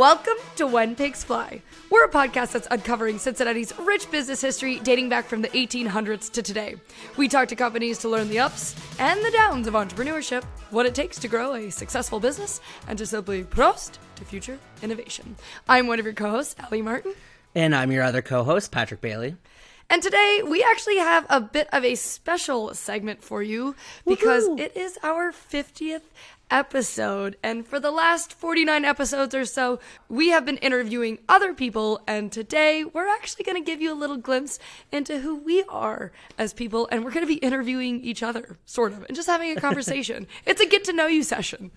Welcome to When Pigs Fly. We're a podcast that's uncovering Cincinnati's rich business history dating back from the 1800s to today. We talk to companies to learn the ups and the downs of entrepreneurship, what it takes to grow a successful business, and to simply prost to future innovation. I'm one of your co hosts, Allie Martin. And I'm your other co host, Patrick Bailey. And today we actually have a bit of a special segment for you because Woohoo! it is our 50th episode. And for the last 49 episodes or so, we have been interviewing other people. And today we're actually going to give you a little glimpse into who we are as people. And we're going to be interviewing each other, sort of, and just having a conversation. it's a get to know you session.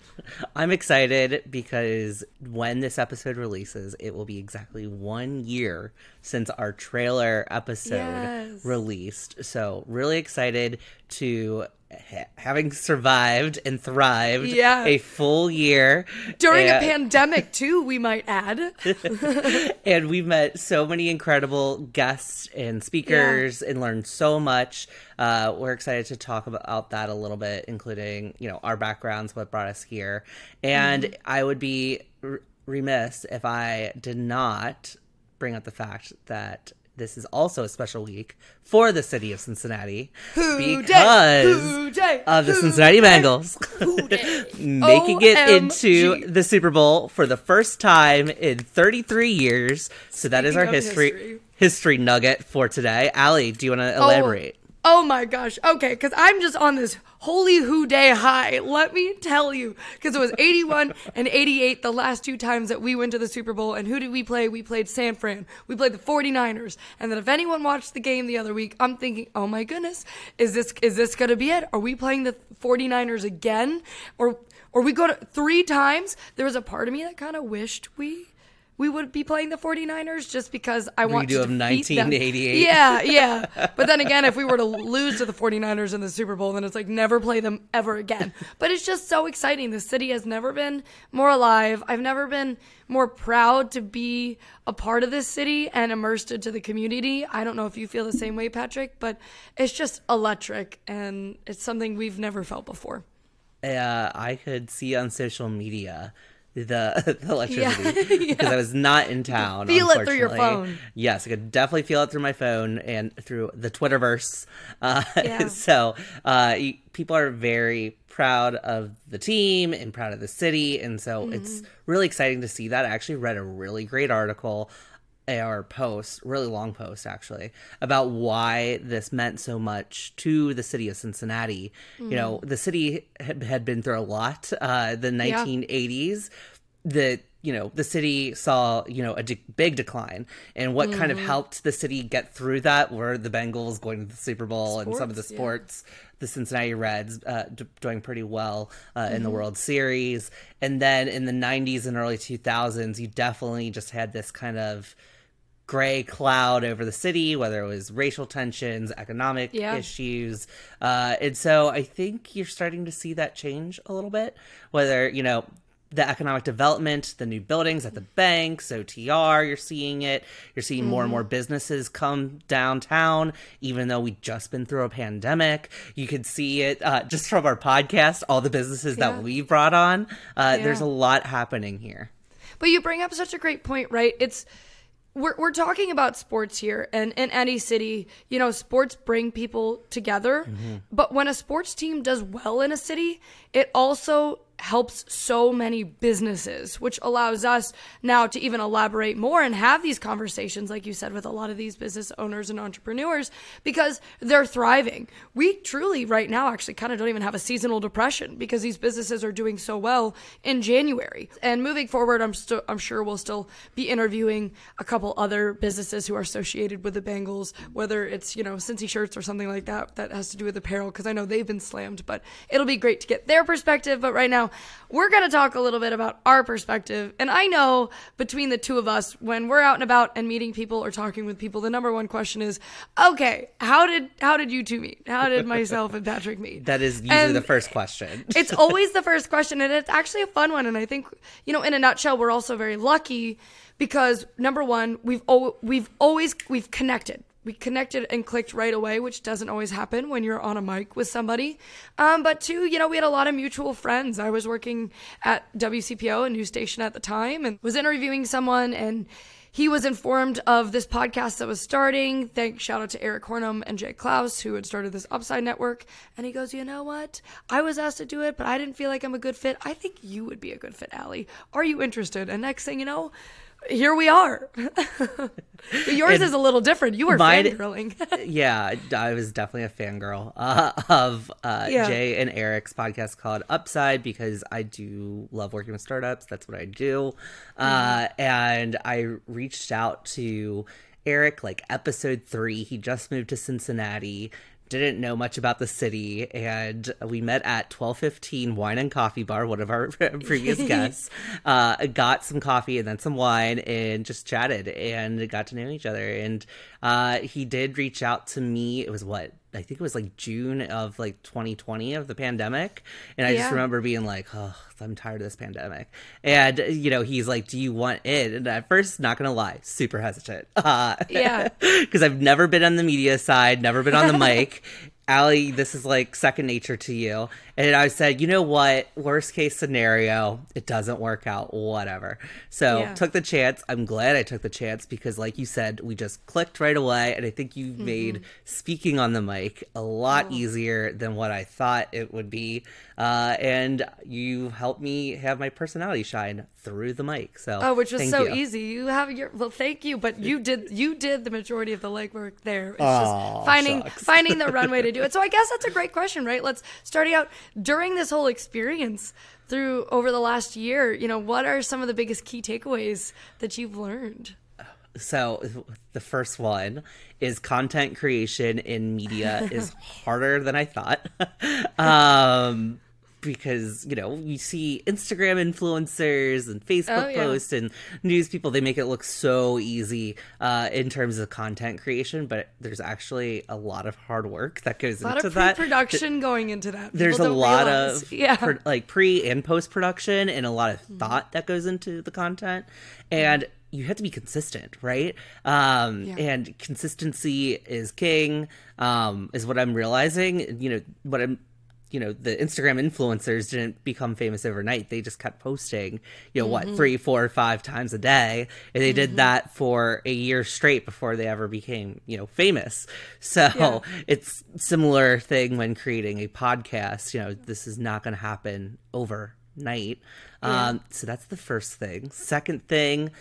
I'm excited because when this episode releases, it will be exactly one year since our trailer episode Yes. released. So, really excited to ha- having survived and thrived Yeah. a full year During a pandemic, too, we might add. and we've met so many incredible guests and speakers and learned so much. Uh, we're excited to talk about that a little bit, including you know our backgrounds, what brought us here, and Mm-hmm. I would be r- remiss if I did not bring up the fact that. This is also a special week for the city of Cincinnati Who because day? Of the Who Cincinnati? Bengals making it into the Super Bowl for the first time in 33 years. So that is our Speaking of history history. history nugget for today. Allie, do you want to elaborate? Oh my gosh. Okay, because I'm just on this holy Who Dey high. Let me tell you. Because it was 81 and 88 the last two times that we went to the Super Bowl. And who did we play? We played San Fran. We played the 49ers. And then if anyone watched the game the other week, I'm thinking, oh my goodness, is this is this gonna be it? Are we playing the 49ers again? Or or we go to three times? There was a part of me that kind of wished we we would be playing the 49ers just because I want Redo to of defeat them. 1988. Yeah, yeah. But then again, if we were to lose to the 49ers in the Super Bowl, then it's like never play them ever again. But it's just so exciting. The city has never been more alive. I've never been more proud to be a part of this city and immersed into the community. I don't know if you feel the same way, Patrick, but it's just electric and it's something we've never felt before. Uh, I could see on social media the, the electricity Yeah. because I was not in town. feel it through your phone. Yes, I could definitely feel it through my phone and through the Twitterverse. Uh, Yeah. so uh, people are very proud of the team and proud of the city, and so it's Mm-hmm. really exciting to see that. I actually read a really great article or post, really long post actually, about why this meant so much to the city of Cincinnati. You know, the city had, had been through a lot. Uh, the 1980s, the you know the city saw you know a de- big decline, and what kind of helped the city get through that were the Bengals going to the Super Bowl and some of the Sports, yeah. the Cincinnati Reds uh, d- doing pretty well uh, in the World Series. And then in the 90s and early 2000s, you definitely just had this kind of gray cloud over the city, whether it was racial tensions, economic Yeah. issues. Uh, and so I think you're starting to see that change a little bit, whether, you know, the economic development, the new buildings at the banks, OTR, you're seeing it. You're seeing more and more businesses come downtown, even though we just been through a pandemic. You could see it uh, just from our podcast, all the businesses Yeah. that we brought on. Uh, There's a lot happening here. But you bring up such a great point, right? It's we're we're talking about sports here, and in any city, you know, sports bring people together. Mm-hmm. But when a sports team does well in a city, it also helps so many businesses, which allows us now to even elaborate more and have these conversations, like you said, with a lot of these business owners and entrepreneurs, because they're thriving. We truly, right now, actually kind of don't even have a seasonal depression because these businesses are doing so well in January. And moving forward, I'm still, I'm sure we'll still be interviewing a couple other businesses who are associated with the Bengals, whether it's you know Cincy shirts or something like that that has to do with apparel, because I know they've been slammed. But it'll be great to get their perspective. But right now, we're gonna talk a little bit about our perspective. And I know between the two of us, when we're out and about and meeting people or talking with people, the number one question is, okay, how did how did you two meet? How did myself and Patrick meet? That is usually And the first question. it's always the first question and it's actually a fun one and i think you know in a nutshell we're also very lucky because number one we've al- we've always we've connected we connected and clicked right away, which doesn't always happen when you're on a mic with somebody. Um, but two, you know, we had a lot of mutual friends. I was working at WCPO, a news station at the time, and was interviewing someone, and he was informed of this podcast that was starting. Thank shout out to Eric Hornum and Jay Klaus, who had started this Upside Network. And he goes, you know what? I was asked to do it, but I didn't feel like I'm a good fit. I think you would be a good fit, Allie. Are you interested? And next thing you know, here we are. Yours and is a little different. You were mine, fangirling. yeah, I was definitely a fangirl uh, of uh, yeah. Jay and Eric's podcast called Upside because I do love working with startups. That's what I do. Uh, mm-hmm. and I reached out to Eric like episode three. He just moved to Cincinnati didn't know much about the city and we met at 1215 wine and coffee bar one of our previous guests. Uh, got some coffee and then some wine and just chatted and got to know each other. And uh, he did reach out to me it was what I think it was like June of like 2020 of the pandemic. And I yeah. just remember being like, oh, I'm tired of this pandemic. And, you know, he's like, do you want it? And at first, not going to lie, super hesitant. Uh, yeah. Because I've never been on the media side, never been on the mic. Allie, this is like second nature to you. And I said, you know what? Worst case scenario, it doesn't work out, whatever. So yeah. took the chance. I'm glad I took the chance because, like you said, we just clicked right away. And I think you mm-hmm. made speaking on the mic a lot oh. easier than what I thought it would be. Uh, and you helped me have my personality shine through the mic. So oh, which was so you. easy. You have your well, thank you, but you did you did the majority of the legwork there. It's oh, just finding shucks. finding the runway to do it. So I guess that's a great question, right? Let's starting out during this whole experience through over the last year. You know, what are some of the biggest key takeaways that you've learned? So the first one is content creation in media is harder than I thought. um, because you know you see Instagram influencers and Facebook oh, yeah. posts and news people they make it look so easy uh, in terms of content creation, but there's actually a lot of hard work that goes a lot into of that. Production going into that. People there's a lot realize. of yeah, pre- like pre and post production and a lot of mm. thought that goes into the content and. Mm. You have to be consistent, right? Um, yeah. And consistency is king, um, is what I'm realizing. You know, what I'm you know the Instagram influencers didn't become famous overnight. They just kept posting, you know, mm-hmm. what three, four, five times a day, and they mm-hmm. did that for a year straight before they ever became, you know, famous. So yeah. it's similar thing when creating a podcast. You know, this is not going to happen overnight. Yeah. Um, so that's the first thing. Second thing,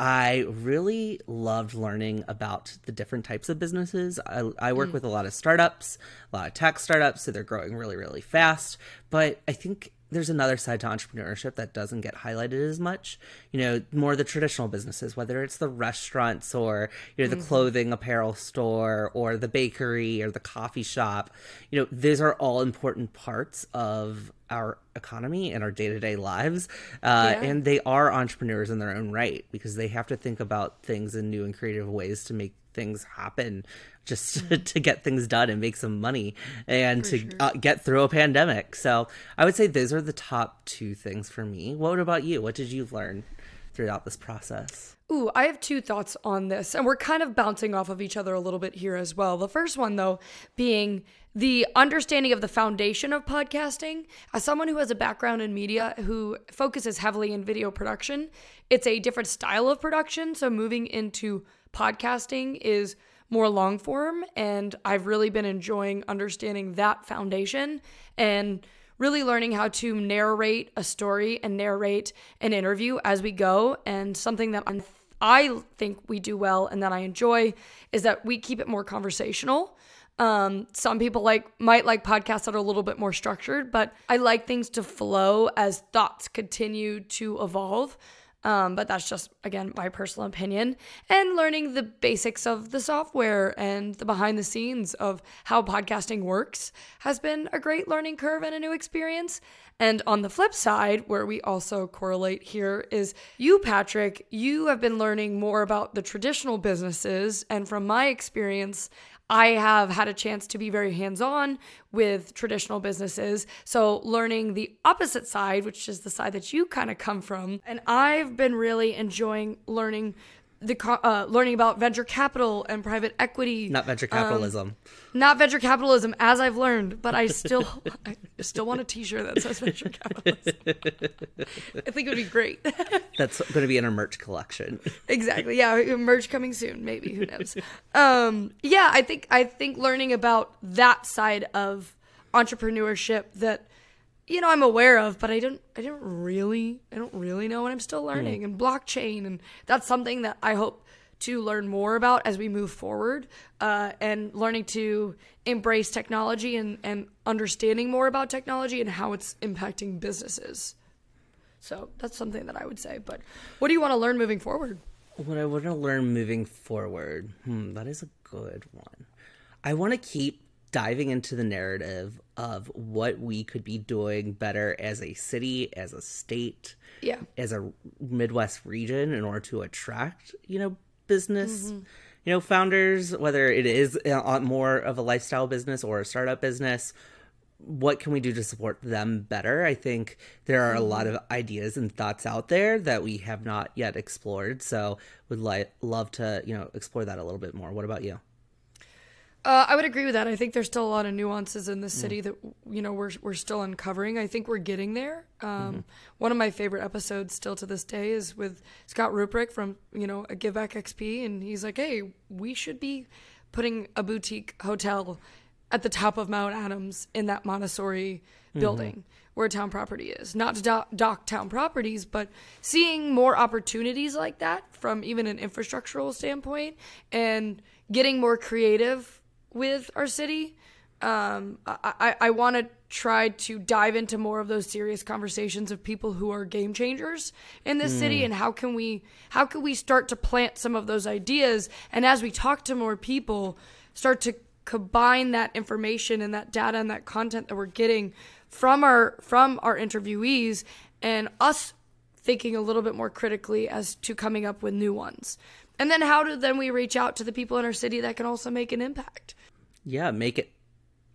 I really loved learning about the different types of businesses. I, I work mm. with a lot of startups, a lot of tech startups, so they're growing really, really fast. But I think there's another side to entrepreneurship that doesn't get highlighted as much. You know, more the traditional businesses, whether it's the restaurants or you know the mm-hmm. clothing apparel store or the bakery or the coffee shop. You know, these are all important parts of our economy and our day-to-day lives uh, yeah. and they are entrepreneurs in their own right because they have to think about things in new and creative ways to make things happen just mm-hmm. to get things done and make some money and for to sure. uh, get through a pandemic so i would say those are the top two things for me what about you what did you learn throughout this process Ooh, I have two thoughts on this, and we're kind of bouncing off of each other a little bit here as well. The first one, though, being the understanding of the foundation of podcasting. As someone who has a background in media who focuses heavily in video production, it's a different style of production. So moving into podcasting is more long form, and I've really been enjoying understanding that foundation and really learning how to narrate a story and narrate an interview as we go. And something that I'm I think we do well and that I enjoy is that we keep it more conversational. Um, some people like might like podcasts that are a little bit more structured, but I like things to flow as thoughts continue to evolve. Um, but that's just again my personal opinion and learning the basics of the software and the behind the scenes of how podcasting works has been a great learning curve and a new experience and on the flip side, where we also correlate here, is you, Patrick, you have been learning more about the traditional businesses. And from my experience, I have had a chance to be very hands on with traditional businesses. So, learning the opposite side, which is the side that you kind of come from. And I've been really enjoying learning the co- uh, learning about venture capital and private equity. Not venture capitalism. Not venture capitalism, as I've learned, but I still, I still want a T-shirt that says venture capitalism. I think it would be great. That's going to be in our merch collection. exactly. Yeah, merch coming soon. Maybe who knows? Um, yeah, I think I think learning about that side of entrepreneurship that you know I'm aware of, but I don't I don't really I don't really know, and I'm still learning. And blockchain, and that's something that I hope to learn more about as we move forward, uh, and learning to embrace technology and and understanding more about technology and how it's impacting businesses. So that's something that I would say. But what do you want to learn moving forward? What I want to learn moving forward, hmm, that is a good one. I want to keep diving into the narrative of what we could be doing better as a city, as a state, Yeah. as a Midwest region in order to attract, you know, business, mm-hmm. you know, founders, whether it is uh, uh, more of a lifestyle business or a startup business. What can we do to support them better? I think there are a lot mm-hmm. of ideas and thoughts out there that we have not yet explored. So, would like love to, you know, explore that a little bit more. What about you? Uh, I would agree with that. I think there's still a lot of nuances in the city that you know we're we're still uncovering. I think we're getting there. Um, One of my favorite episodes, still to this day, is with Scott Ruprecht from you know a Give Back XP, and he's like, "Hey, we should be putting a boutique hotel at the top of Mount Adams in that Montessori building where Towne Property is. Not to dock, dock Towne Properties, but seeing more opportunities like that from even an infrastructural standpoint and getting more creative with our city. Um, I, I, I want to try to dive into more of those serious conversations of people who are game changers in this city and how can we how can we start to plant some of those ideas and as we talk to more people start to combine that information and that data and that content that we're getting from our from our interviewees and us thinking a little bit more critically as to coming up with new ones. And then how do then we reach out to the people in our city that can also make an impact? yeah make it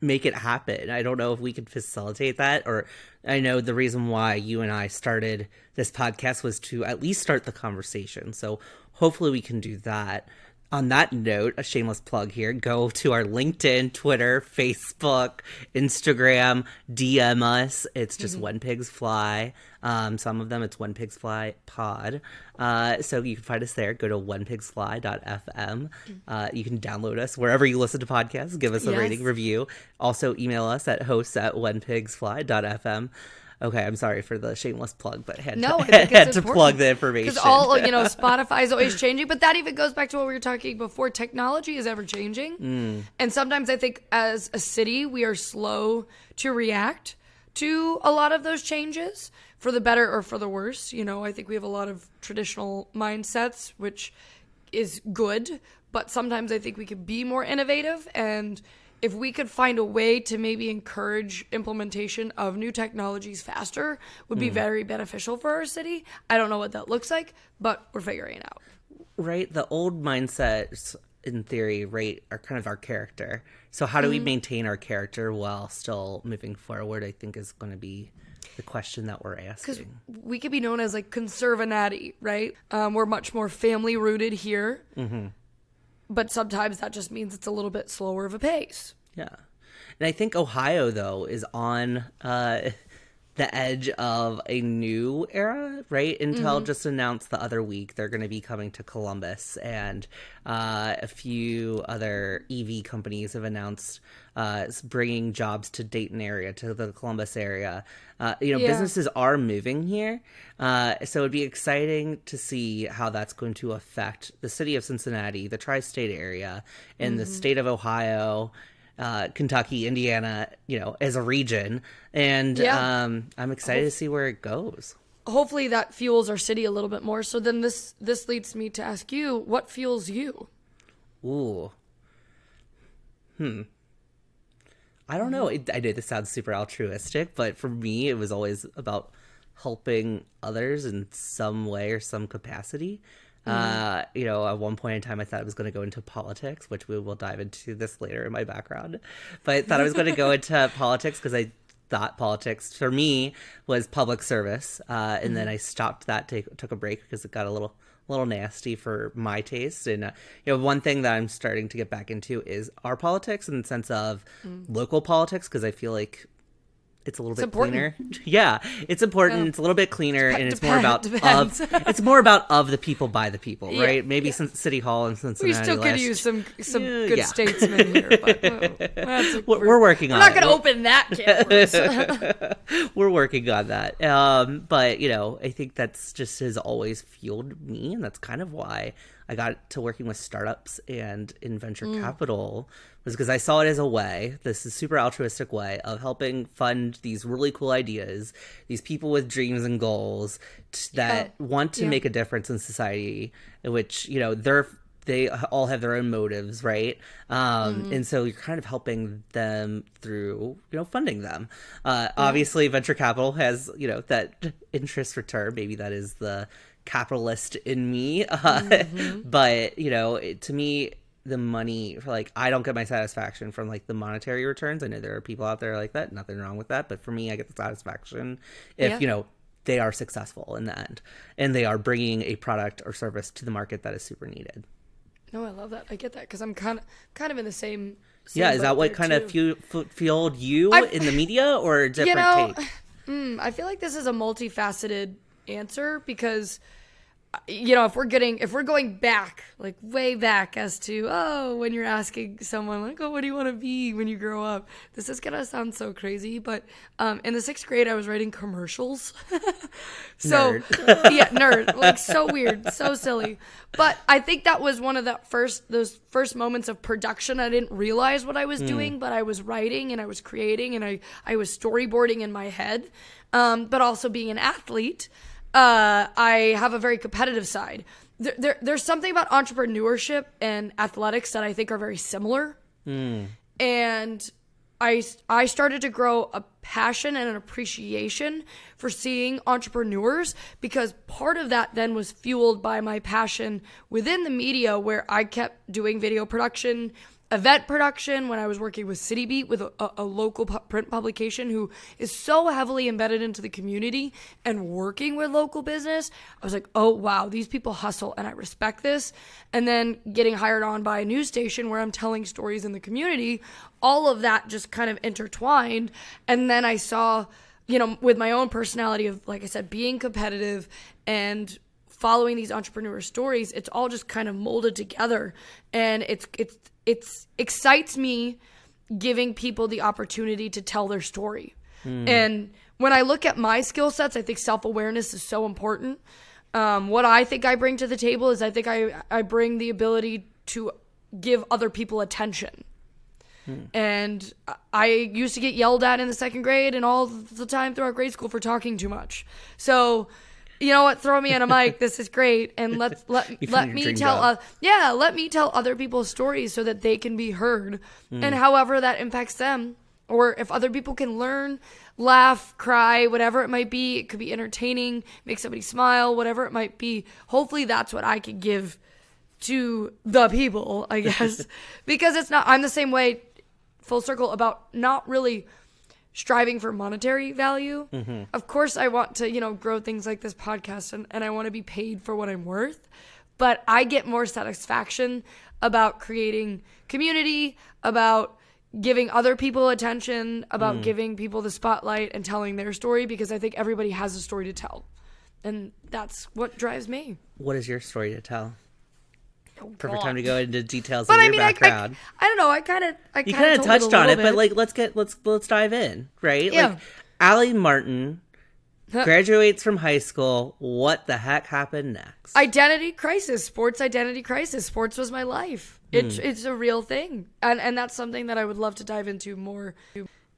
make it happen. I don't know if we can facilitate that or i know the reason why you and i started this podcast was to at least start the conversation. So hopefully we can do that on that note a shameless plug here go to our linkedin twitter facebook instagram dm us. It's just When Pigs Fly. Um, some of them it's When Pigs Fly pod. Uh, so you can find us there. Go to whenpigsfly.fm uh, you can download us wherever you listen to podcasts. Give us a Yes. rating review. Also email us at hosts at whenpigsfly.fm okay i'm sorry for the shameless plug but had No, to, had to plug the information Because all you know, Spotify is always changing, but that even goes back to what we were talking before. Technology is ever changing, mm. and sometimes I think as a city we are slow to react to a lot of those changes for the better or for the worse. You know, I think we have a lot of traditional mindsets, which is good, but sometimes I think we could be more innovative and if we could find a way to maybe encourage implementation of new technologies faster would be hmm. very beneficial for our city. I don't know what that looks like, but we're figuring it out. right the old mindsets in theory right are kind of our character so how do we mm-hmm. maintain our character while still moving forward i think is going to be the question that we're Because asking we could be known as like conservanati, right? Um, we're much more family rooted here. Mm-hmm. But sometimes that just means it's a little bit slower of a pace. Yeah. And I think Ohio, though, is on uh, the edge of a new era, right? Intel just announced the other week they're going to be coming to Columbus, and uh, a few other EV companies have announced uh, bringing jobs to Dayton area, to the Columbus area. Uh, you know, Yeah. businesses are moving here, uh, so it'd be exciting to see how that's going to affect the city of Cincinnati, the tri-state area, and the state of Ohio uh, Kentucky, Indiana, you know, as a region. And Yeah. um, I'm excited to see where it goes. Hopefully that fuels our city a little bit more. So then this this leads me to ask you, what fuels you? Ooh. Hmm. I don't know. It, I know this sounds super altruistic, but for me, it was always about helping others in some way or some capacity. Uh, you know, at one point in time, I thought I was going to go into politics, which we will dive into this later in my background. But I thought I was going to go into politics because I thought politics for me was public service, uh, and then I stopped that, take, took a break because it got a little little nasty for my taste. And uh, you know, one thing that I'm starting to get back into is our politics in the sense of Mm. local politics because I feel like it's a little bit important. cleaner. Yeah, it's important. It's a little bit cleaner, and it's more about depends. of. It's more about of the people by the people, Yeah, right? Maybe yeah. since City Hall and since We still could use some some Yeah, good statesmen here, but a, We're, we're working we're on not going to open that can we're working on that. Um, but you know, I think that's just has always fueled me, and that's kind of why I got to working with startups and in venture capital was because I saw it as a way. This is super altruistic way of helping fund these really cool ideas, these people with dreams and goals t- that want to Yeah. make a difference in society, in which you know they're they all have their own motives, right? Um, And so you're kind of helping them through, you know, funding them. Uh, Obviously, venture capital has, you know, that interest return. Maybe that is the capitalist in me. Uh, But, you know, it, to me, the money for like I don't get my satisfaction from like the monetary returns. I know there are people out there like that. Nothing wrong with that, but for me, I get the satisfaction if Yeah. you know they are successful in the end and they are bringing a product or service to the market that is super needed. no, I love that. I get that because I'm kind of kind of in the same. same Yeah, is that what kind of too. fu- fu- fueled you I've- in the media or a different you know, take? mm, I feel like this is a multifaceted answer because you know if we're getting if we're going back like way back as to oh when you're asking someone like oh what do you want to be when you grow up? This is gonna sound so crazy but um, in the sixth grade i was writing commercials. So yeah nerd. Like so weird so silly. But i think that was one of the first those first moments of production. I didn't realize what i was doing but i was writing and i was creating and i i was storyboarding in my head. Um, but also being an athlete uh, i have a very competitive side. There, there, there's something about entrepreneurship and athletics that i think are very similar. And I I started to grow a passion and an appreciation for seeing entrepreneurs because part of that then was fueled by my passion within the media where I kept doing video production, event production when I was working with City Beat with a, a, local pu- print publication who is so heavily embedded into the community and working with local business. I was like, oh wow, these people hustle and I respect this. And then getting hired on by a news station where I'm telling stories in the community, all of that just kind of intertwined. And then I saw, you know, with my own personality of, like I said, being competitive and following these entrepreneur stories, it's all just kind of molded together. And it's, it's, it's excites me giving people the opportunity to tell their story. And when I look at my skill sets, I think self awareness is so important. Um, what I think I bring to the table is I think I, I bring the ability to give other people attention. And I- I used to get yelled at in the second grade and all the time throughout grade school for talking too much. So, you know what? Throw me on a mic. This is great, and let's let let me tell. Uh, yeah, let me tell other people's stories so that they can be heard, Hmm. and however that impacts them, or if other people can learn, laugh, cry, whatever it might be. It could be entertaining, make somebody smile, whatever it might be. Hopefully, that's what I could give to the people, I guess, because it's not. I'm the same way, full circle about not really striving for monetary value. Mm-hmm. Of course, I want to, you know, grow things like this podcast and, and I want to be paid for what I'm worth. But I get more satisfaction about creating community, about giving other people attention, about mm. giving people the spotlight and telling their story because I think everybody has a story to tell. And that's what drives me. What is your story to tell? Perfect time to go into details But of I your mean, I, I, background. I don't know. I kind of, I you kind of touched on it, but like let's get let's let's dive in, right? Yeah. Like Allie Martin graduates from high school. What the heck happened next? identity crisis sports identity crisis sports was my life it's hmm. it's a real thing and and that's something that i would love to dive into more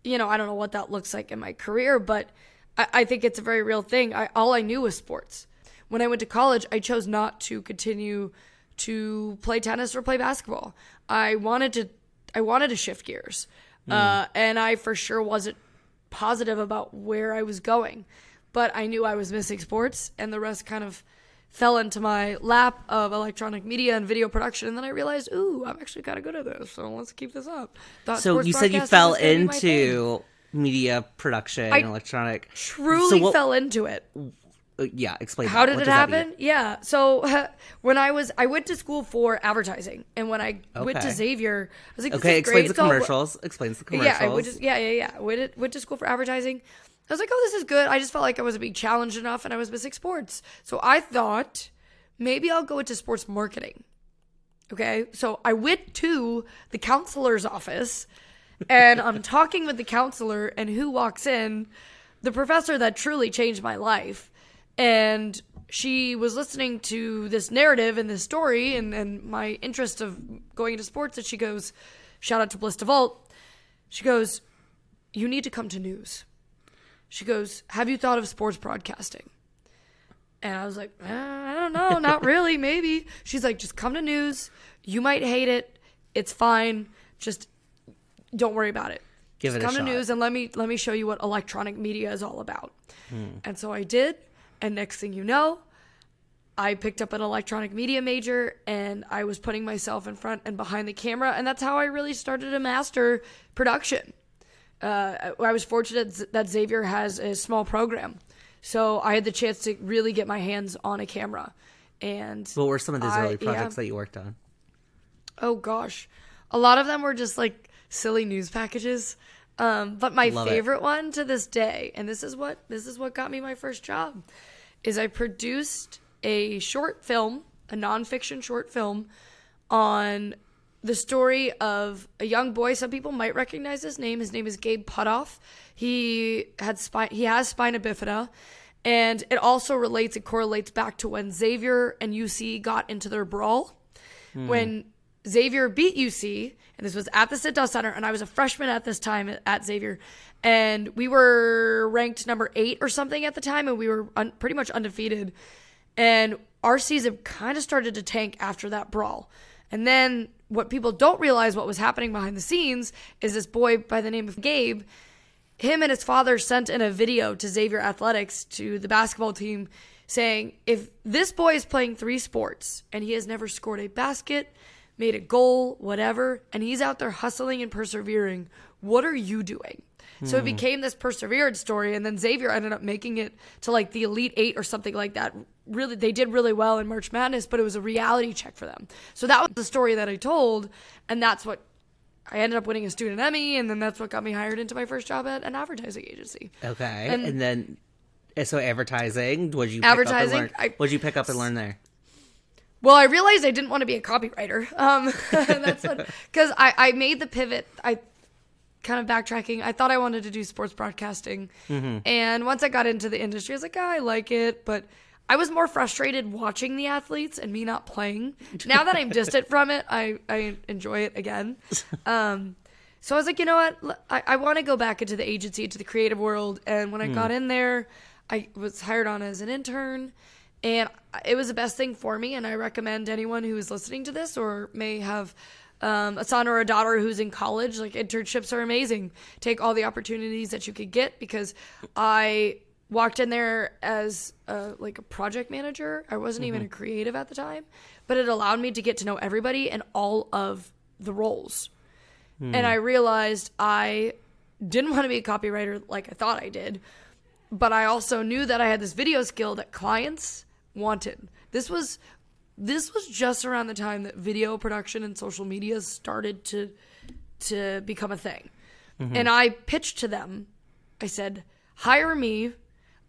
you know i don't know what that looks like in my career but i, I think it's a very real thing I, all i knew was sports when i went to college i chose not to continue to play tennis or play basketball i wanted to i wanted to shift gears uh, and i for sure wasn't positive about where I was going. But I knew I was missing sports, and the rest kind of fell into my lap of electronic media and video production. And then I realized, ooh, I'm actually kind of good at this, so let's keep this up. Thought so you said you fell was gonna be my thing. into media production, I electronic. Truly so what- fell into it. Uh, yeah, explain. How that. did What it does that mean? happen? Yeah. So when I was, I went to school for advertising, and when I went to Xavier, I was like, this Okay, explains great. the It's all- commercials. Explains the commercials. Yeah, I went to, yeah, yeah, yeah. Went to, went to school for advertising. I was like, oh, this is good. I just felt like I wasn't being challenged enough, and I was missing sports. So I thought maybe I'll go into sports marketing. Okay, so I went to the counselor's office, and I'm talking with the counselor, and who walks in? The professor that truly changed my life, and she was listening to this narrative and this story, and and my interest of going into sports. And she goes, "Shout out to Bliss DeVault." She goes, You need to come to news. She goes, Have you thought of sports broadcasting? And I was like, "Uh, I don't know, not really, maybe. She's like, Just come to news. You might hate it. It's fine. Just don't worry about it. Give Just it a come to shot." news and let me let me show you what electronic media is all about. And so I did, and next thing you know, I picked up an electronic media major and I was putting myself in front and behind the camera. And that's how I really started to master production. Uh, I was fortunate that Xavier has a small program. So I had the chance to really get my hands on a camera. And What were some of those I- early yeah. projects that you worked on? oh gosh, a lot of them were just like silly news packages. Um, but my Love it. favorite one to this day, and this is what this is what got me my first job, is I produced a short film, a nonfiction short film, on the story of a young boy. Some people might recognize his name. His name is Gabe Putoff. He had spine. He has spina bifida, and it also relates. It correlates back to when Xavier and UC got into their brawl. When Xavier beat UC, and this was at the Cintas Center, and I was a freshman at this time at Xavier, and we were ranked number eight or something at the time, and we were un- pretty much undefeated. And our season kind of started to tank after that brawl. And then what people don't realize what was happening behind the scenes is this boy by the name of Gabe. Him and his father sent in a video to Xavier Athletics to the basketball team saying, if this boy is playing three sports and he has never scored a basket, made a goal, whatever, and he's out there hustling and persevering, what are you doing? So it became this perseverance story, and then Xavier ended up making it to like the Elite Eight or something like that. Really, they did really well in March Madness, but it was a reality check for them. So that was the story that I told, and that's what I ended up winning a student Emmy, and then that's what got me hired into my first job at an advertising agency. Okay, And- and, then eh, so advertising. What you Advertising, Pick up and I- What'd you pick up and learn there? Well, I realized I didn't want to be a copywriter. Um, that's because I, I made the pivot. I kind of backtracking. I thought I wanted to do sports broadcasting, and once I got into the industry, I was like, "Ah, I like it, but I was more frustrated watching the athletes and me not playing. Now that I'm distant from it, I I enjoy it again. Um, so I was like, you know what? I, I want to go back into the agency, into the creative world. And when I got in there, I was hired on as an intern, and it was the best thing for me. And I recommend anyone who is listening to this or may have um, a son or a daughter who's in college, like internships are amazing. Take all the opportunities that you could get because I walked in there as a, like a project manager. I wasn't even a creative at the time, but it allowed me to get to know everybody and all of the roles. And I realized I didn't want to be a copywriter like I thought I did, but I also knew that I had this video skill that clients wanted. This was this was just around the time that video production and social media started to to become a thing. Mm-hmm. And I pitched to them. I said, "Hire me.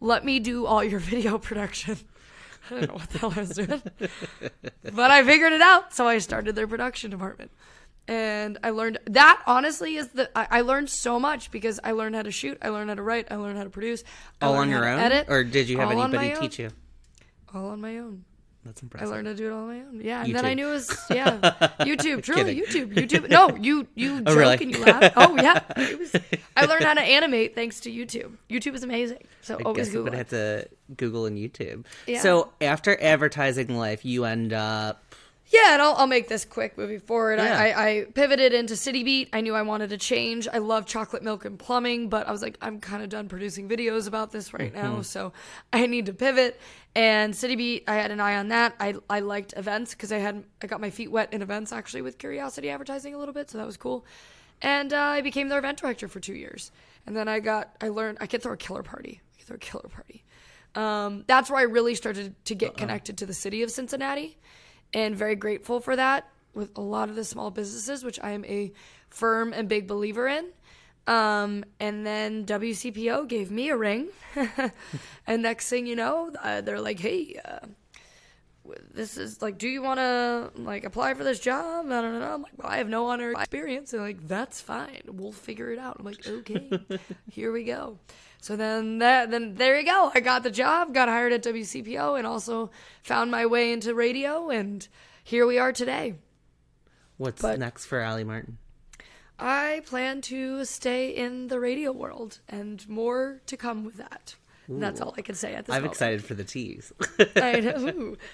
Let me do all your video production." I don't know what the hell I was doing. but I figured it out, so I started their production department. And I learned that honestly is the I, I learned so much because I learned how to shoot, I learned how to write, I learned how to produce, I All on your own, edit, or did you have anybody teach you? All on my own. That's impressive. I learned to do it all on my own. Yeah, and then I knew it was yeah, YouTube. Truly, Kidding. YouTube. YouTube. No, you you Oh, joke really? and you laugh. Oh yeah, it was. I learned how to animate thanks to YouTube. YouTube is amazing. So I always Google. gonna have to Google and YouTube. Yeah. So after advertising life, you end up. Yeah, and I'll, I'll make this quick moving forward. Yeah. I, I, I pivoted into City Beat. I knew I wanted to change. I love chocolate milk and plumbing, but I was like, I'm kind of done producing videos about this right Mm-hmm. now, so I need to pivot. And City Beat, I had an eye on that. I, I liked events because I had I got my feet wet in events actually with Curiosity Advertising a little bit, so that was cool. And uh, I became their event director for two years, and then I got I learned I could throw a killer party. I could throw a killer party. Um, that's where I really started to get connected to the city of Cincinnati, and very grateful for that with a lot of the small businesses, which I am a firm and big believer in. Um, and then WCPO gave me a ring, and next thing you know, uh, they're like, "Hey, uh, this is like, do you want to like apply for this job? I don't know. I'm like, well, I have no honor experience. And like, that's fine. We'll figure it out. I'm like, okay, here we go. So then that then there you go. I got the job, got hired at WCPO, and also found my way into radio, and here we are today. What's But- next for Allie Martin? I plan to stay in the radio world, and more to come with that. That's all I can say at this I'm moment. excited for the teas. I know. Ooh.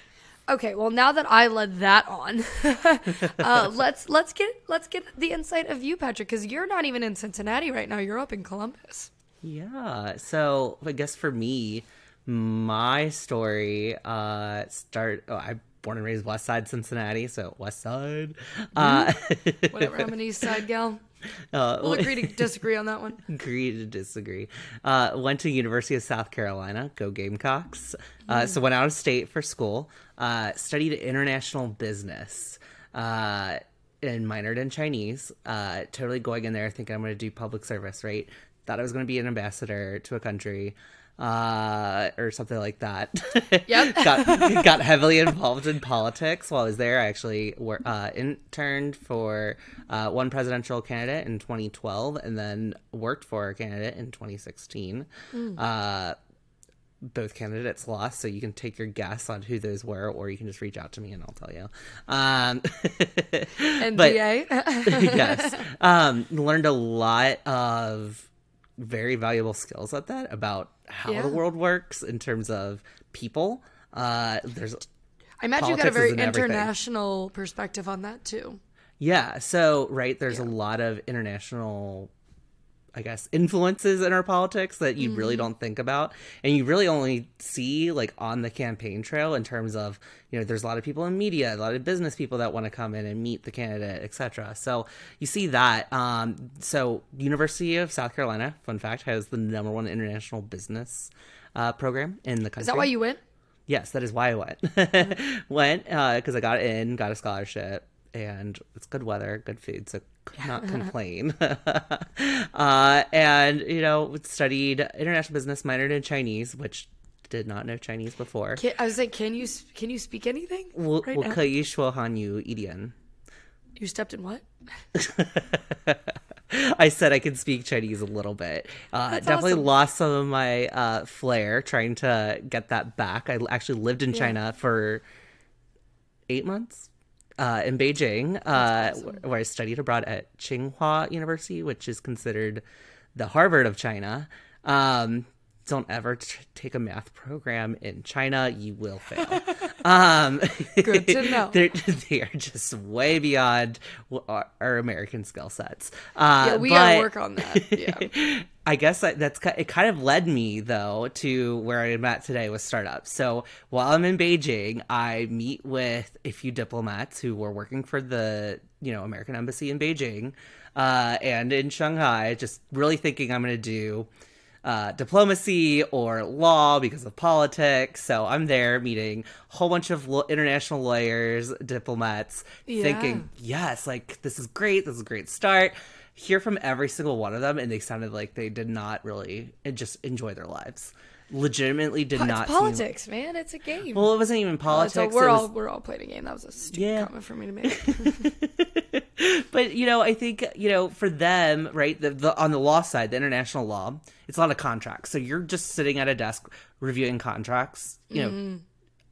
Okay, well now that I led that on, uh, let's let's get let's get the insight of you, Patrick, because you're not even in Cincinnati right now. You're up in Columbus. Yeah. So I guess for me, my story uh start oh, I'm born and raised West Side Cincinnati, so West Side. Uh, Whatever, I'm an East Side gal. uh We'll agree to disagree on that one. agree to disagree. Uh went to University of South Carolina, go Gamecocks. Uh so went out of state for school, uh studied international business. Uh and minored in Chinese. Uh totally going in there thinking I'm gonna do public service, right? Thought I was gonna be an ambassador to a country. uh, or something like that. Yep. got got heavily involved in politics while I was there. I actually wor- uh, interned for uh, one presidential candidate in 2012, and then worked for a candidate in 2016. Uh, both candidates lost, so you can take your guess on who those were, or you can just reach out to me and I'll tell you. Um, NDA. yes. Um, learned a lot of very valuable skills at that about how Yeah. the world works in terms of people. Uh, there's I imagine you got a very is in everything. international perspective on that too. yeah, so right there's a lot of international I guess influences in our politics that you really don't think about. And you really only see like on the campaign trail in terms of you know there's a lot of people in media a lot of business people that want to come in and meet the candidate etc so you see that um, so university of south carolina fun fact has the number one international business uh, program in the country Is that why you went? Yes, that is why I went. went because I got in, got a scholarship, and it's good weather, good food, so could not complain. uh, and, you know, studied international business, minored in Chinese, which did not know Chinese before. Can, I was like, can you can you speak anything? Right? You stepped in what? I said I could speak Chinese a little bit. Uh, definitely awesome. lost some of my uh, flair trying to get that back. I actually lived in yeah. China for eight months uh, in Beijing, uh, wh- where I studied abroad at Tsinghua University, which is considered the Harvard of China. Um, don't ever t- take a math program in China; you will fail. um, Good to know. they're, they are just way beyond our, our American skill sets. Uh, Yeah, we but gotta work on that. Yeah. I guess that, that's it. Kind of led me though to where I'm at today with startups. So while I'm in Beijing, I meet with a few diplomats who were working for the you know American embassy in Beijing uh, and in Shanghai, just really thinking I'm going to do uh, diplomacy or law because of politics. So I'm there meeting a whole bunch of lo- international lawyers, diplomats, thinking, yes, like this is great. This is a great start. Hear from every single one of them, and they sounded like they did not really just enjoy their lives. Legitimately did It's not seem- politics, man. It's a game. well, it wasn't even so politics. we're was- all we're all playing a game. That was a stupid Yeah. comment for me to make. but you know, I think you know for them, right? The, the on the law side, the international law, it's a lot of contracts. So you're just sitting at a desk reviewing contracts, you know,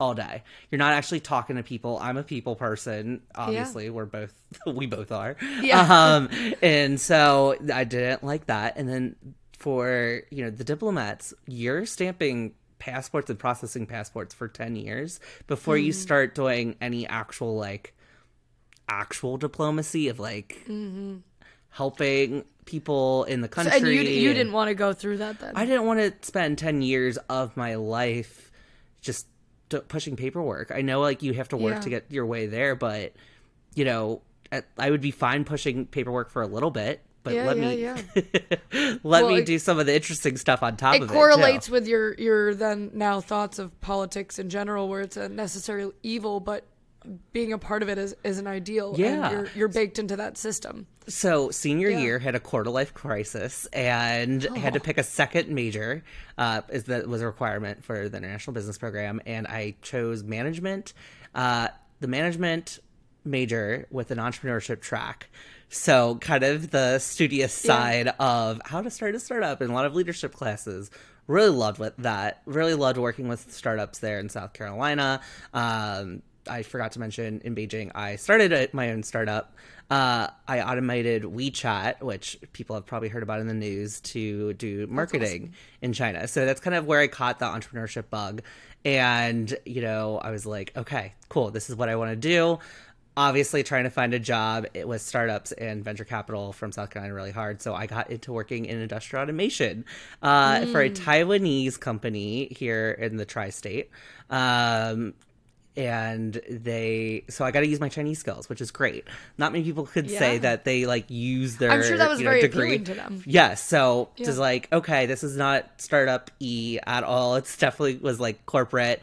all day. You're not actually talking to people. I'm a people person. Obviously, we're both we both are. Yeah. Um, and so I didn't like that. And then for you know the diplomats, you're stamping passports and processing passports for 10 years before you start doing any actual like actual diplomacy of like mm-hmm. helping people in the country. and you you and- didn't want to go through that then. I didn't want to spend 10 years of my life just pushing paperwork. I know like you have to work Yeah. to get your way there, but you know, I- I would be fine pushing paperwork for a little bit, but Yeah, let yeah, me let Well, me it- do some of the interesting stuff on top it of it. correlates too. with your your then now thoughts of politics in general where it's a necessary evil but being a part of it is, is an ideal Yeah. and you're, you're baked into that system So senior Yeah. year had a quarter life crisis and had to Oh. pick a second major. Uh, is that was a requirement for the international business program, and I chose management. Uh, the management major with an entrepreneurship track. So kind of the studious Yeah. side of how to start a startup and a lot of leadership classes. Really loved with that. Really loved working with startups there in South Carolina. Um, I forgot to mention in Beijing, I started a, my own startup. Uh, I automated WeChat, which people have probably heard about in the news, to do marketing in China. So that's kind of where I caught the entrepreneurship bug. And, you know, I was like, okay, cool. This is what I want to do. Obviously, trying to find a job it was startups and venture capital from South Carolina really hard. So I got into working in industrial automation uh, for a Taiwanese company here in the tri state. Um, and they so i got to use my chinese skills which is great. Not many people could say that they like use their I'm sure that was you know, very degree. appealing to them. yes so Yeah. just like okay this is not startup e at all. It's definitely was like corporate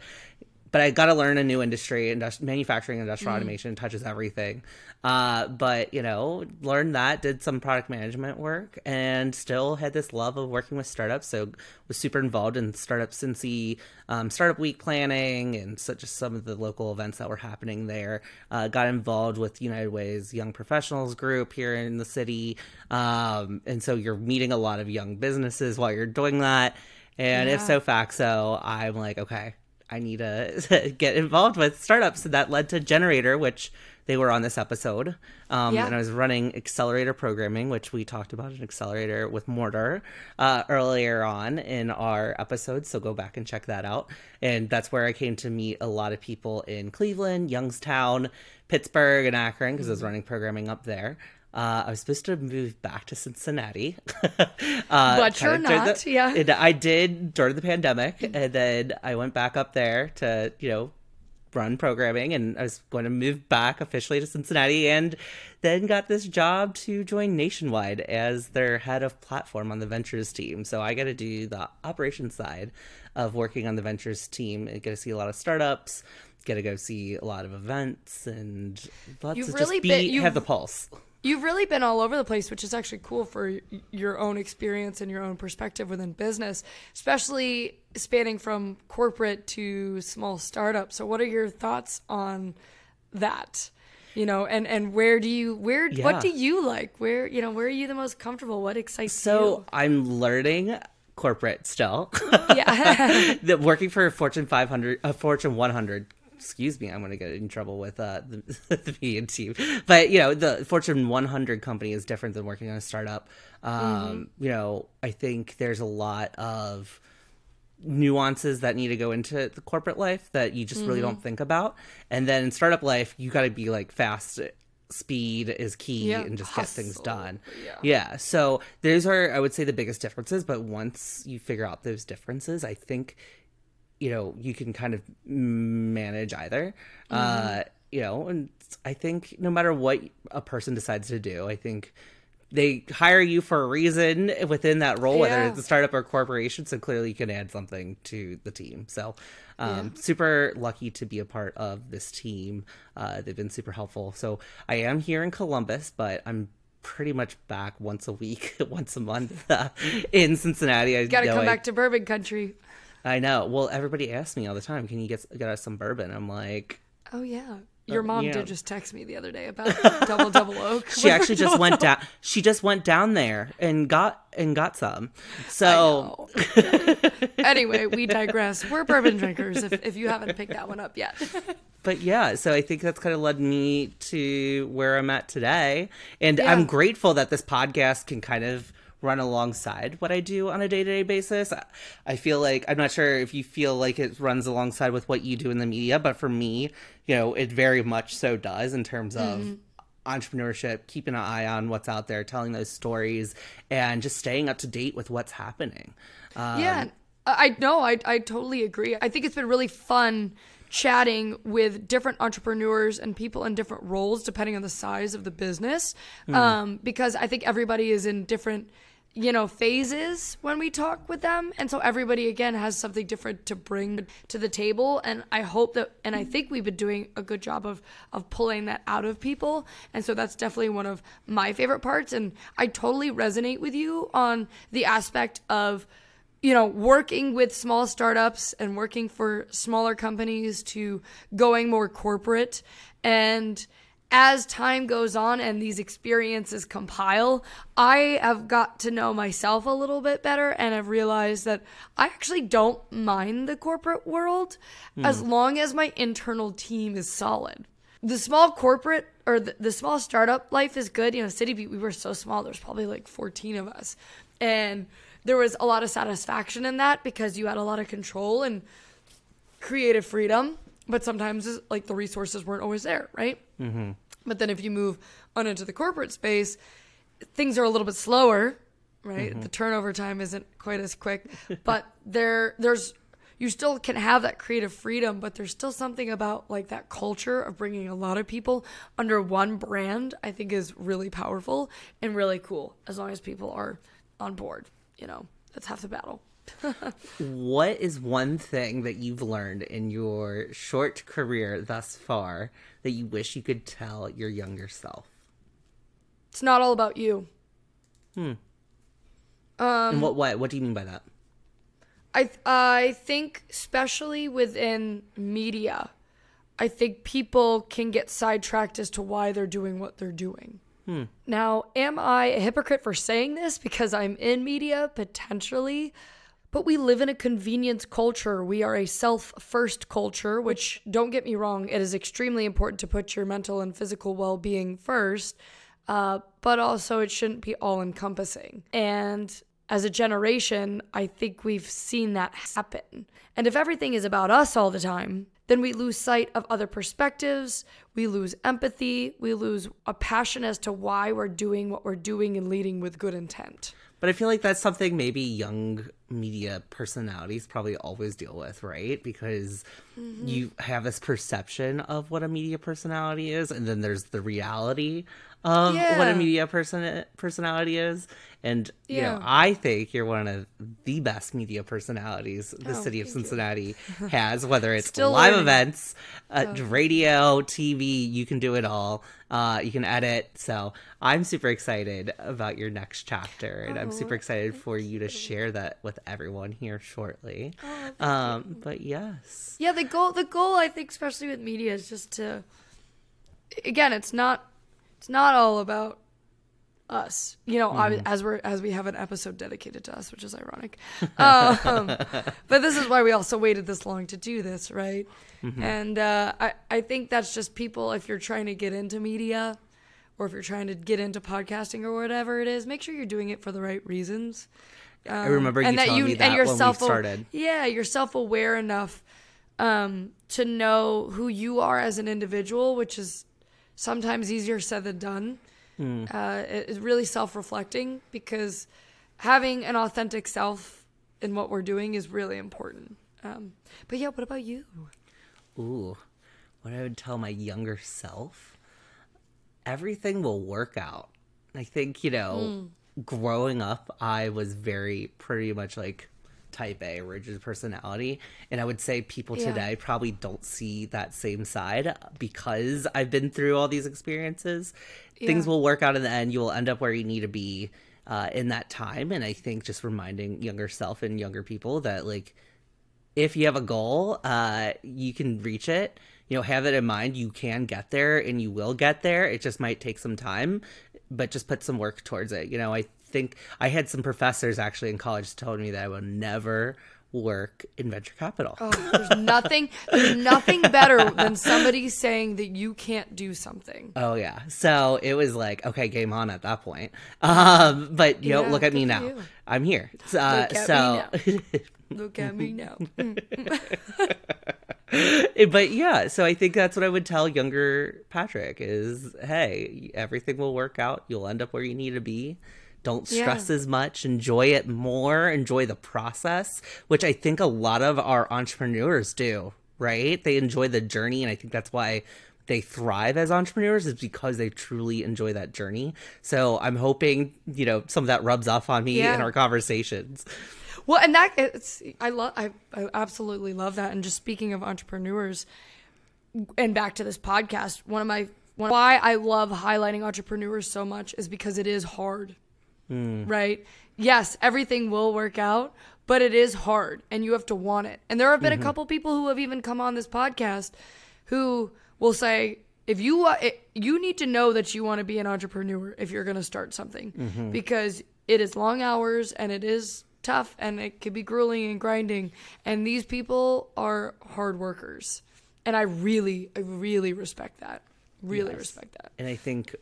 but i got to learn a new industry industri- manufacturing industrial automation touches everything. Uh, but you know learned that did some product management work and still had this love of working with startups. So was super involved in startup cincy um, startup week planning and so just some of the local events that were happening there. Uh, got involved with united ways young professionals group here in the city. Um, and so you're meeting a lot of young businesses while you're doing that. And if Yeah. so facto i'm like okay I need to get involved with startups. And that led to gener8tor, which they were on this episode. Um, Yeah. And I was running accelerator programming, which we talked about an accelerator with Mortar uh, earlier on in our episode. So go back and check that out. And that's where I came to meet a lot of people in Cleveland, Youngstown, Pittsburgh, and Akron, because I was running programming up there. Uh, I was supposed to move back to Cincinnati, uh, But you're not, the- yeah. it- I did during the pandemic, and then I went back up there to you know run programming, and I was going to move back officially to Cincinnati, and then got this job to join Nationwide as their head of platform on the ventures team. So I got to do the operations side of working on the ventures team. I get to see a lot of startups. Get to go see a lot of events and lots You've of really just be been- have the pulse. You've really been all over the place, which is actually cool for your own experience and your own perspective within business, especially spanning from corporate to small startup. So, what are your thoughts on that? You know, and and where do you where Yeah. what do you like? Where you know where are you the most comfortable? What excites you? So I'm learning corporate still. Yeah, that working for a Fortune 500, a Fortune 100. Excuse me, I'm going to get in trouble with uh, the, the media team. But you know, the Fortune 100 company is different than working on a startup. Um, You know, I think there's a lot of nuances that need to go into the corporate life that you just really don't think about. And then in startup life, you got to be like fast. Speed is key and just get things done. yeah. Yeah. So those are, I would say, the biggest differences. But once you figure out those differences, I think, you know, you can kind of manage either. Mm-hmm. Uh, you know, and I think no matter what a person decides to do, I think they hire you for a reason within that role, whether it's a startup or corporation. So clearly you can add something to the team. So, um, super lucky to be a part of this team. Uh, they've been super helpful. So I am here in Columbus, but I'm pretty much back once a week, once a month uh, in Cincinnati. I got to know come I- back to bourbon country. I know. Well, everybody asks me all the time, "Can you get get us some bourbon?" I'm like, Oh yeah, uh, your mom yeah. did just text me the other day about double double oak. she actually just went down. She just went down there and got and got some. So anyway, we digress. We're bourbon drinkers. If, if you haven't picked that one up yet, but yeah, so I think that's kind of led me to where I'm at today. And Yeah. I'm grateful that this podcast can kind of run alongside what I do on a day to day basis. I- feel like, I'm not sure if you feel like it runs alongside with what you do in the media, but for me, you know, it very much so does in terms of. Entrepreneurship, keeping an eye on what's out there, telling those stories, and just staying up to date with what's happening. Um, yeah. I know, I, I totally agree. I think it's been really fun chatting with different entrepreneurs and people in different roles depending on the size of the business um, because i think everybody is in different you know phases when we talk with them. And so everybody again has something different to bring to the table. And i hope that and i think we've been doing a good job of of pulling that out of people. And so that's definitely one of my favorite parts. And i totally resonate with you on the aspect of you know, working with small startups and working for smaller companies to going more corporate. And as time goes on and these experiences compile, I have got to know myself a little bit better and have realized that I actually don't mind the corporate world hmm. as long as my internal team is solid. The small corporate or the, the small startup life is good. You know, City Beat, we were so small, there's probably like 14 of us. And there was a lot of satisfaction in that because you had a lot of control and creative freedom but sometimes like the resources weren't always there right? Mm-hmm. but then if you move on into the corporate space things are a little bit slower right? The turnover time isn't quite as quick but there there's you still can have that creative freedom but there's still something about like that culture of bringing a lot of people under one brand i think is really powerful and really cool as long as people are on board you know? That's half the battle What is one thing that you've learned in your short career thus far that you wish you could tell your younger self? it's not all about you and Um, what what what do you mean by that? I th- I think especially within media, I think people can get sidetracked as to why they're doing what they're doing. Now, am I a hypocrite for saying this because I'm in media potentially? But we live in a convenience culture. We are a self first culture, which don't get me wrong, it is extremely important to put your mental and physical well being first, uh, but also it shouldn't be all encompassing. And as a generation, I think we've seen that happen. And if everything is about us all the time, then we lose sight of other perspectives, we lose empathy, we lose a passion as to why we're doing what we're doing and leading with good intent. But I feel like that's something maybe young media personalities probably always deal with, right? Because Mm-hmm. you have this perception of what a media personality is, and then there's the reality of what a media person personality is. And you know, Yeah. I think you're one of the best media personalities the Oh, city of thank you. Cincinnati has. Whether it's Still live learning. events, uh, radio, TV, you can do it all. Uh, you can edit. So I'm super excited about your next chapter, and I'm super excited for you to share that with everyone here shortly. um, but yes, Yeah, the goal the goal I think especially with media is just to again, it's not it's not all about us. You know, ob- as we're as we have an episode dedicated to us, which is ironic. Um, but this is why we also waited this long to do this, right? And uh, I I think that's just people if you're trying to get into media or if you're trying to get into podcasting or whatever it is, make sure you're doing it for the right reasons. I remember you telling me that and you're when we self started. yeah, you're self aware enough um, to know who you are as an individual, which is sometimes easier said than done. Hmm. Uh, it is really self reflecting because having an authentic self in what we're doing is really important. Um, but yeah, what about you? Ooh, what I would tell my younger self? Everything will work out. I think, you know, growing up, I was very pretty much like type A, rigid personality. And I would say people Yeah. today probably don't see that same side because I've been through all these experiences. Things will work out in the end. You will end up where you need to be uh, in that time. And I think just reminding younger self and younger people that, like, if you have a goal, uh, you can reach it. You know, have it in mind. You can get there, and you will get there. It just might take some time, but just put some work towards it. You know, I think I had some professors actually in college told me that I would never work in venture capital. Oh, there's nothing. There's nothing better than somebody saying that you can't do something. Oh yeah. So it was like, okay, game on at that point. Um, but you know, look at me now. you. I'm here. Uh, Look at so me Look at me now. but yeah, so I think that's what I would tell younger Patrick is, hey, everything will work out. You'll end up where you need to be. Don't stress Yeah. as much, enjoy it more, enjoy the process, which I think a lot of our entrepreneurs do, right? They enjoy the journey. And I think that's why they thrive as entrepreneurs is because they truly enjoy that journey. So I'm hoping, you know, some of that rubs off on me Yeah. in our conversations. Well, and that it's I love I, I absolutely love that. And just speaking of entrepreneurs, and back to this podcast, one of my one why I love highlighting entrepreneurs so much is because it is hard, right? Yes, everything will work out, but it is hard, and you have to want it. And there have been a couple people who have even come on this podcast who will say. If you uh, it, you need to know that you want to be an entrepreneur if you're going to start something because it is long hours and it is tough and it can be grueling and grinding and these people are hard workers and i really i really respect that really respect that and I think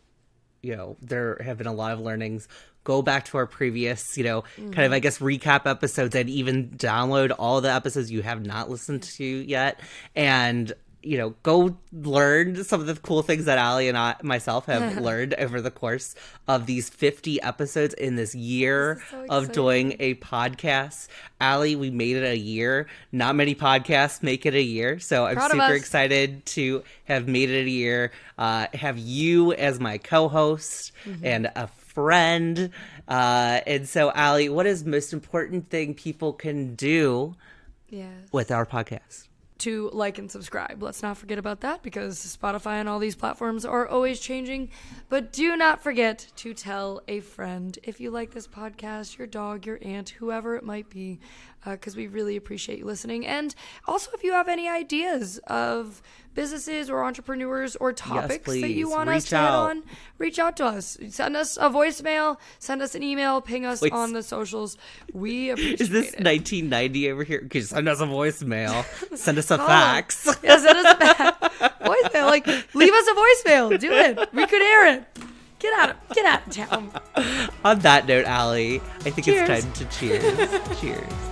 you know there have been a lot of learnings. Go back to our previous, you know, kind of I guess recap episodes, and even download all the episodes you have not listened to yet, and you know, go learn some of the cool things that Ali and I myself have learned over the course of these 50 episodes in this year This so of doing a podcast. Ali, we made it a year. Not many podcasts make it a year, so I'm Proud super excited to have made it a year. Uh, have you as my co-host Mm-hmm. and a friend. Uh, and so, Ali, what is the most important thing people can do yes with our podcast? To like and subscribe. Let's not forget about that because Spotify and all these platforms are always changing. But do not forget to tell a friend if you like this podcast, your dog, your aunt, whoever it might be, Uh, because we really appreciate you listening. And also, if you have any ideas of businesses or entrepreneurs or topics that you want us Reach to hit on, reach out to us. Send us a voicemail, send us an email, ping us Wait, on the socials. We appreciate Is this it. 1990 over here? Because send us a voicemail, send us a fax. Yeah, send us a voicemail. Like, leave us a voicemail. Do it. We could hear it. Get out of get out of town. On that note, Ali, I think Cheers. it's time to cheers. cheers.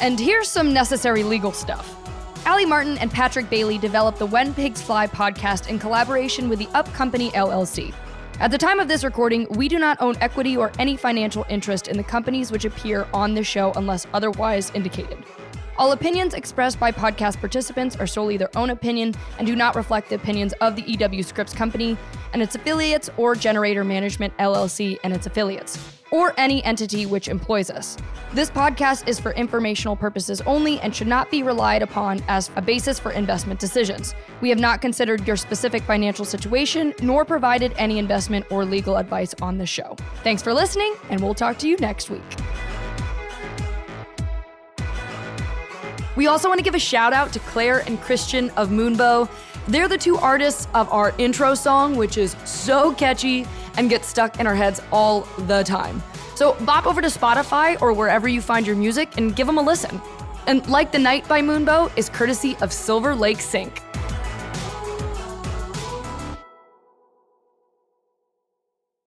And here's some necessary legal stuff. Ali Martin and Patrick Bailey developed the When Pigs Fly podcast in collaboration with the Up Company LLC. At the time of this recording, we do not own equity or any financial interest in the companies which appear on this show unless otherwise indicated. All opinions expressed by podcast participants are solely their own opinion and do not reflect the opinions of the EW Scripps Company and its affiliates or gener8tor Management LLC and its affiliates, or any entity which employs us. This podcast is for informational purposes only and should not be relied upon as a basis for investment decisions. We have not considered your specific financial situation nor provided any investment or legal advice on this show. Thanks for listening, and we'll talk to you next week. We also want to give a shout out to Claire and Christian of Moonbow. They're the two artists of our intro song, which is so catchy and get stuck in our heads all the time. So bop over to Spotify or wherever you find your music and give them a listen. And Like the Night by Moonbow is courtesy of Silver Lake Sync.